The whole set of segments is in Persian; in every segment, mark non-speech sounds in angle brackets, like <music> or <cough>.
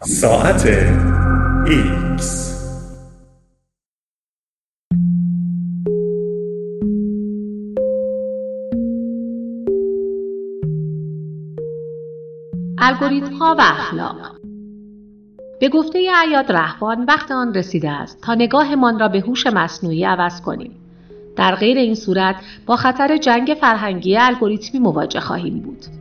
ساعت ایکس. الگوریتم ها و اخلاق. به گفته عیاد رهبان وقت آن رسیده است تا نگاهمان را به هوش مصنوعی عوض کنیم. در غیر این صورت با خطر جنگ فرهنگی الگوریتمی مواجه خواهیم بود.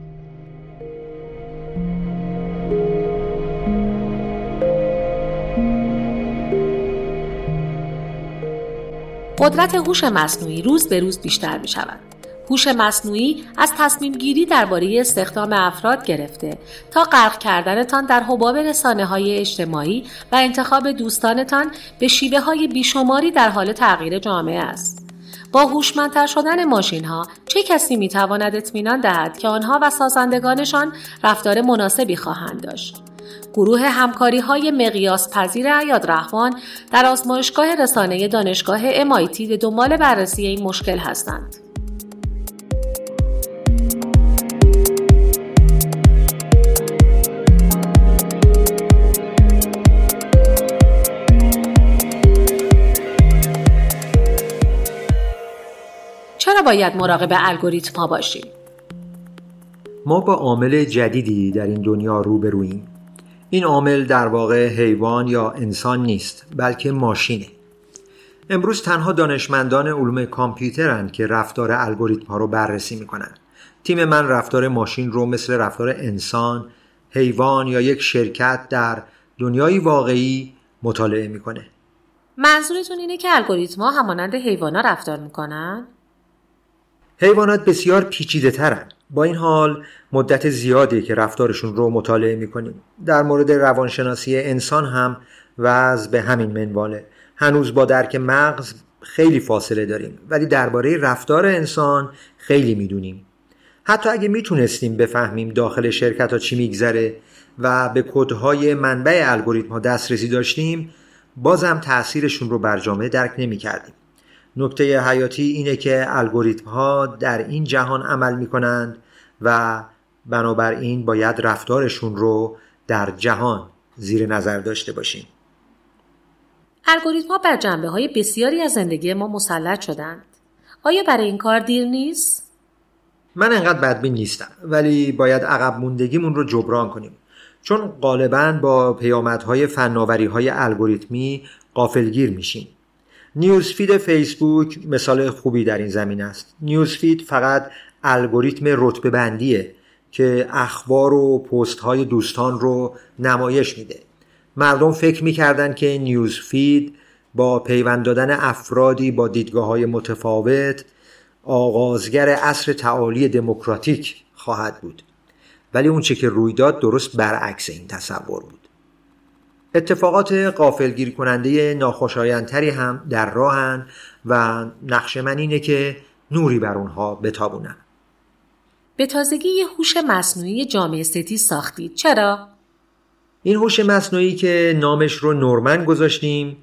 قدرت هوش مصنوعی روز به روز بیشتر می شود. هوش مصنوعی از تصمیم گیری درباره استخدام افراد گرفته تا غرق کردنتان در حباب رسانه های اجتماعی و انتخاب دوستانتان به شیوه های بیشماری در حال تغییر جامعه است. با هوشمندتر شدن ماشین ها چه کسی می تواند اطمینان دهد که آنها و سازندگانشان رفتار مناسبی خواهند داشت؟ گروه همکاری های مقیاس پذیر عیاد رحمان در آزمایشگاه رسانه دانشگاه امایتی به دنبال بررسی این مشکل هستند. چرا باید مراقب الگوریتم ها باشیم؟ ما با عامل جدیدی در این دنیا روبرویم این عامل در واقع حیوان یا انسان نیست بلکه ماشینه. امروز تنها دانشمندان علوم کامپیوترند که رفتار الگوریتم ها رو بررسی می‌کنن. تیم من رفتار ماشین رو مثل رفتار انسان، حیوان یا یک شرکت در دنیای واقعی مطالعه می‌کنه. منظورتون اینه که الگوریتم ها همانند حیوانا رفتار می‌کنن؟ حیوانات بسیار پیچیده ترن با این حال مدت زیادی که رفتارشون رو مطالعه می‌کنیم. در مورد روانشناسی انسان هم وضع به همین منواله. هنوز با درک مغز خیلی فاصله داریم ولی درباره رفتار انسان خیلی می‌دونیم. حتی اگه می‌تونستیم بفهمیم داخل شرکت ها چی میگذره و به کدهای منبع الگوریتم ها دسترسی داشتیم بازم تاثیرشون رو بر جامعه درک نمی‌کردیم. نکته حیاتی اینه که الگوریتم ها در این جهان عمل می کنند و بنابراین باید رفتارشون رو در جهان زیر نظر داشته باشیم. الگوریتم ها بر جنبه های بسیاری از زندگی ما مسلط شدند. آیا برای این کار دیر نیست؟ من انقدر بدبین نیستم ولی باید عقب موندگیمون رو جبران کنیم. چون غالبا با پیامدهای فناوری های الگوریتمی قافلگیر میشیم. نیوزفید فیسبوک مثال خوبی در این زمین است. نیوزفید فقط الگوریتم رتبه بندیه که اخبار و پست های دوستان رو نمایش میده. مردم فکر می‌کردن که نیوزفید با پیوند دادن افرادی با دیدگاه های متفاوت آغازگر عصر تعالی دموکراتیک خواهد بود. ولی اونچه که روی داد درست برعکس این تصور بود. اتفاقات قافلگیر کننده ناخوشایندتری هم در راهن و نقش من اینه که نوری بر اونها بتابونم. به تازگی یه هوش مصنوعی جامعه ستی ساختید. چرا؟ این هوش مصنوعی که نامش رو نورمن گذاشتیم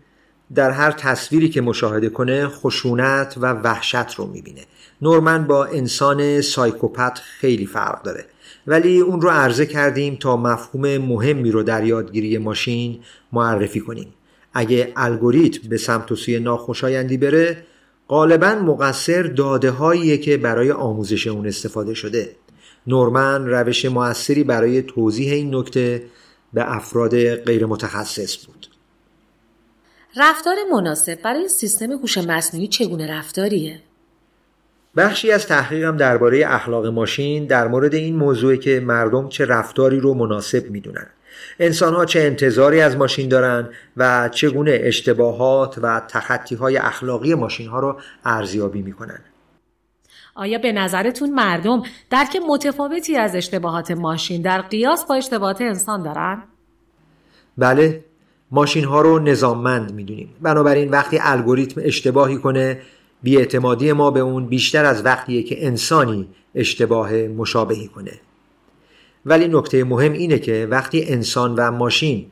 در هر تصویری که مشاهده کنه خشونت و وحشت رو می‌بینه. نورمن با انسان سایکوپت خیلی فرق داره. ولی اون رو عرضه کردیم تا مفهوم مهمی رو در یادگیری ماشین معرفی کنیم. اگه الگوریتم به سمت و سوی ناخوشایندی بره غالبا مقصر داده هاییه که برای آموزش اون استفاده شده. نورمن روش موثری برای توضیح این نکته به افراد غیر متخصص بود. رفتار مناسب برای سیستم هوش مصنوعی چگونه رفتاریه؟ بخشی از تحقیقم درباره اخلاق ماشین در مورد این موضوع که مردم چه رفتاری رو مناسب می‌دونن. انسان ها چه انتظاری از ماشین دارن و چگونه اشتباهات و تخطی های اخلاقی ماشین ها رو ارزیابی می‌کنن. آیا به نظرتون مردم درک متفاوتی از اشتباهات ماشین در قیاس با اشتباهات انسان دارن؟ بله ماشین ها رو نظاممند می‌دونیم. بنابراین وقتی الگوریتم اشتباهی کنه بیاعتمادی ما به اون بیشتر از وقتیه که انسانی اشتباه مشابهی کنه. ولی نکته مهم اینه که وقتی انسان و ماشین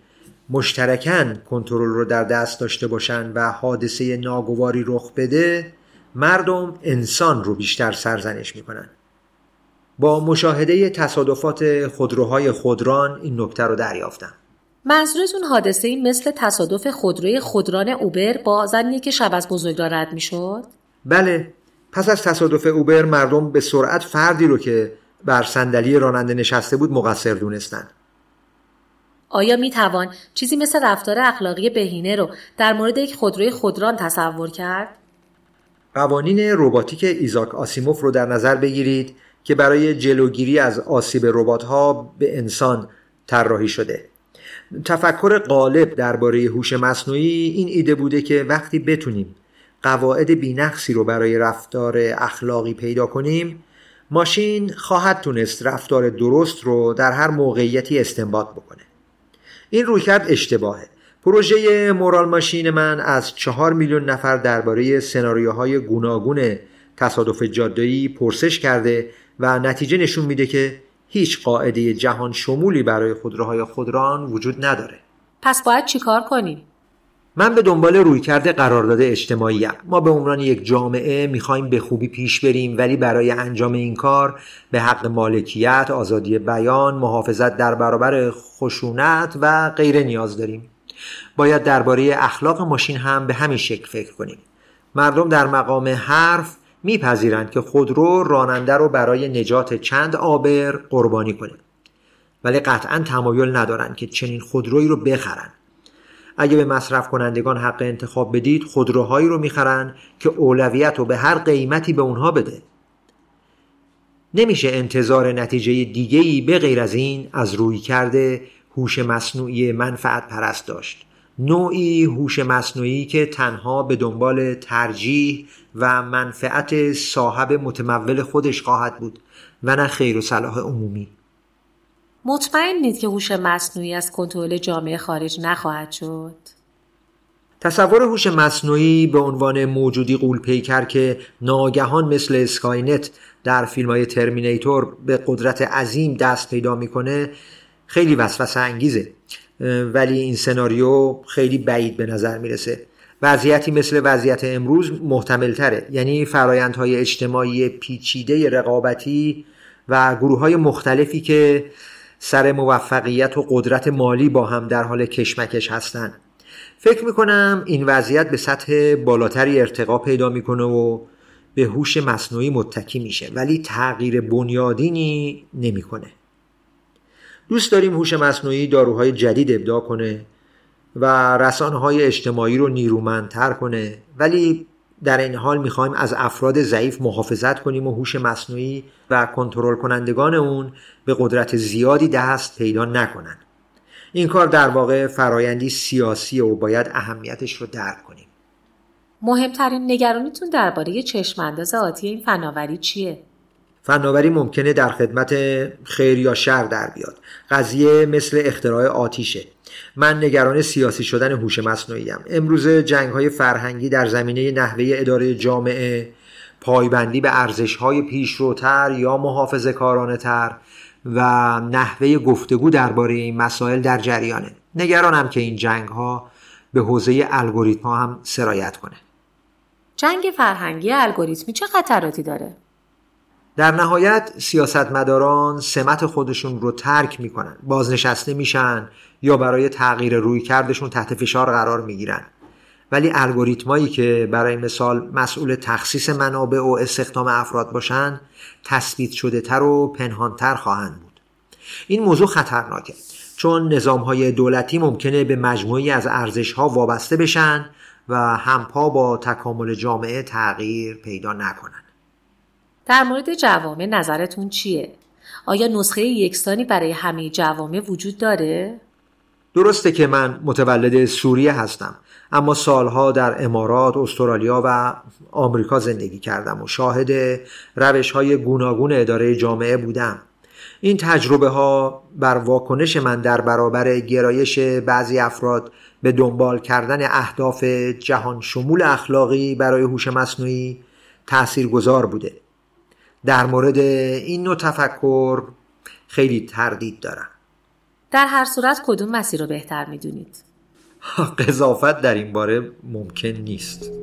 مشترکن کنترل رو در دست داشته باشن و حادثه ناگواری رخ بده مردم انسان رو بیشتر سرزنش می‌کنن. با مشاهده تصادفات خودروهای خودران این نکته رو دریافتم. منظورتون حادثه مثل تصادف خودروی خودران اوبر با زنی که شب از بزرگراه رد می‌شد؟ بله پس از تصادف اوبر مردم به سرعت فردی رو که بر صندلی راننده نشسته بود مقصر دونستند. آیا می توان چیزی مثل رفتار اخلاقی بهینه رو در مورد یک خودروی خودران تصور کرد؟ قوانین رباتیک ایزاک آسیموف رو در نظر بگیرید که برای جلوگیری از آسیب ربات‌ها به انسان طراحی شده. تفکر غالب درباره هوش مصنوعی این ایده بوده که وقتی بتونیم قواعد بینقصی رو برای رفتار اخلاقی پیدا کنیم ماشین خواهد تونست رفتار درست رو در هر موقعیتی استنباط بکنه. این رویکرد اشتباهه. پروژه مورال ماشین من از چهار میلیون نفر درباره سناریوهای گوناگون تصادف جاده‌ای پرسش کرده و نتیجه نشون میده که هیچ قاعده جهان شمولی برای خودروهای خودران وجود نداره. پس باید چیکار کنیم؟ من به دنبال رویکرد قرارداد اجتماعی هم. ما به عنوان یک جامعه می‌خوایم به خوبی پیش بریم ولی برای انجام این کار به حق مالکیت، آزادی بیان، محافظت در برابر خشونت و غیره نیاز داریم. باید درباره اخلاق ماشین هم به همین شکل فکر کنیم. مردم در مقام حرف میپذیرند که خودرو راننده رو برای نجات چند آبر قربانی کنه. ولی قطعا تمایل ندارند که چنین خودرویی رو بخرند. اگه به مصرف کنندگان حق انتخاب بدید خودروهایی رو می‌خرن که اولویت رو به هر قیمتی به اونها بده. نمیشه انتظار نتیجه دیگهی به غیر از این از روی کرده هوش مصنوعی منفعت پرست داشت. نوعی هوش مصنوعی که تنها به دنبال ترجیح و منفعت صاحب متمول خودش خواهد بود و نه خیر و صلاح عمومی. مطمئنید که هوش مصنوعی از کنترل جامعه خارج نخواهد شد. تصور هوش مصنوعی به عنوان موجودی قول پیکر که ناگهان مثل اسکاینت در فیلم های ترمینیتور به قدرت عظیم دست پیدا می‌کنه خیلی وسوسه انگیزه. ولی این سناریو خیلی بعید به نظر می‌رسه. وضعیتی مثل وضعیت امروز محتمل تره یعنی فرایندهای اجتماعی پیچیده رقابتی و گروه های مختلفی که سر موفقیت و قدرت مالی با هم در حال کشمکش هستند فکر می‌کنم این وضعیت به سطح بالاتری ارتقا پیدا می‌کنه و به هوش مصنوعی متکی میشه ولی تغییر بنیادینی نمی‌کنه. دوست داریم هوش مصنوعی داروهای جدید ابداع کنه و رسانه های اجتماعی رو نیرومندتر کنه ولی در این حال می‌خوایم از افراد ضعیف محافظت کنیم و هوش مصنوعی و کنترل کنندگان اون به قدرت زیادی دست پیدا نکنند. این کار در واقع فرایندی سیاسی و باید اهمیتش رو درک کنیم. مهمترین نگرانیتون درباره چشمانداز آتی این فناوری چیه؟ فناوری ممکنه در خدمت خیر یا شر در بیاد. قضیه مثل اختراع آتیشه. من نگران سیاسی شدن هوش مصنوعی ام امروز جنگ های فرهنگی در زمینه نحوه اداره جامعه پایبندی به ارزش های پیشروتر یا محافظه تر و نحوه گفتگو درباره این مسائل در جریانه نگرانم که این جنگ ها به حوزه الگوریتم هم سرایت کنه جنگ فرهنگی الگوریتمی چه خطراتی داره؟ در نهایت سیاستمداران سمت خودشون رو ترک می‌کنن. بازنشسته میشن یا برای تغییر روی کردشون تحت فشار قرار می‌گیرن. ولی الگوریتمایی که برای مثال مسئول تخصیص منابع و استخدام افراد باشن تثبیت شده تر و پنهانتر خواهند بود. این موضوع خطرناکه. چون نظام های دولتی ممکنه به مجموعی از ارزش ها وابسته بشن و همپا با تکامل جامعه تغییر پیدا نکنن. در مورد جوامع نظرتون چیه؟ آیا نسخه یکسانی برای همه جوامع وجود داره؟ درسته که من متولد سوریه هستم اما سالها در امارات، استرالیا و آمریکا زندگی کردم و شاهد روش های گوناگون اداره جامعه بودم این تجربه ها بر واکنش من در برابر گرایش بعضی افراد به دنبال کردن اهداف جهان شمول اخلاقی برای هوش مصنوعی تأثیر گذار بوده در مورد این نوع تفکر خیلی تردید دارم در هر صورت کدوم مسیر رو بهتر می‌دونید؟ <laughs> قضافت در این باره ممکن نیست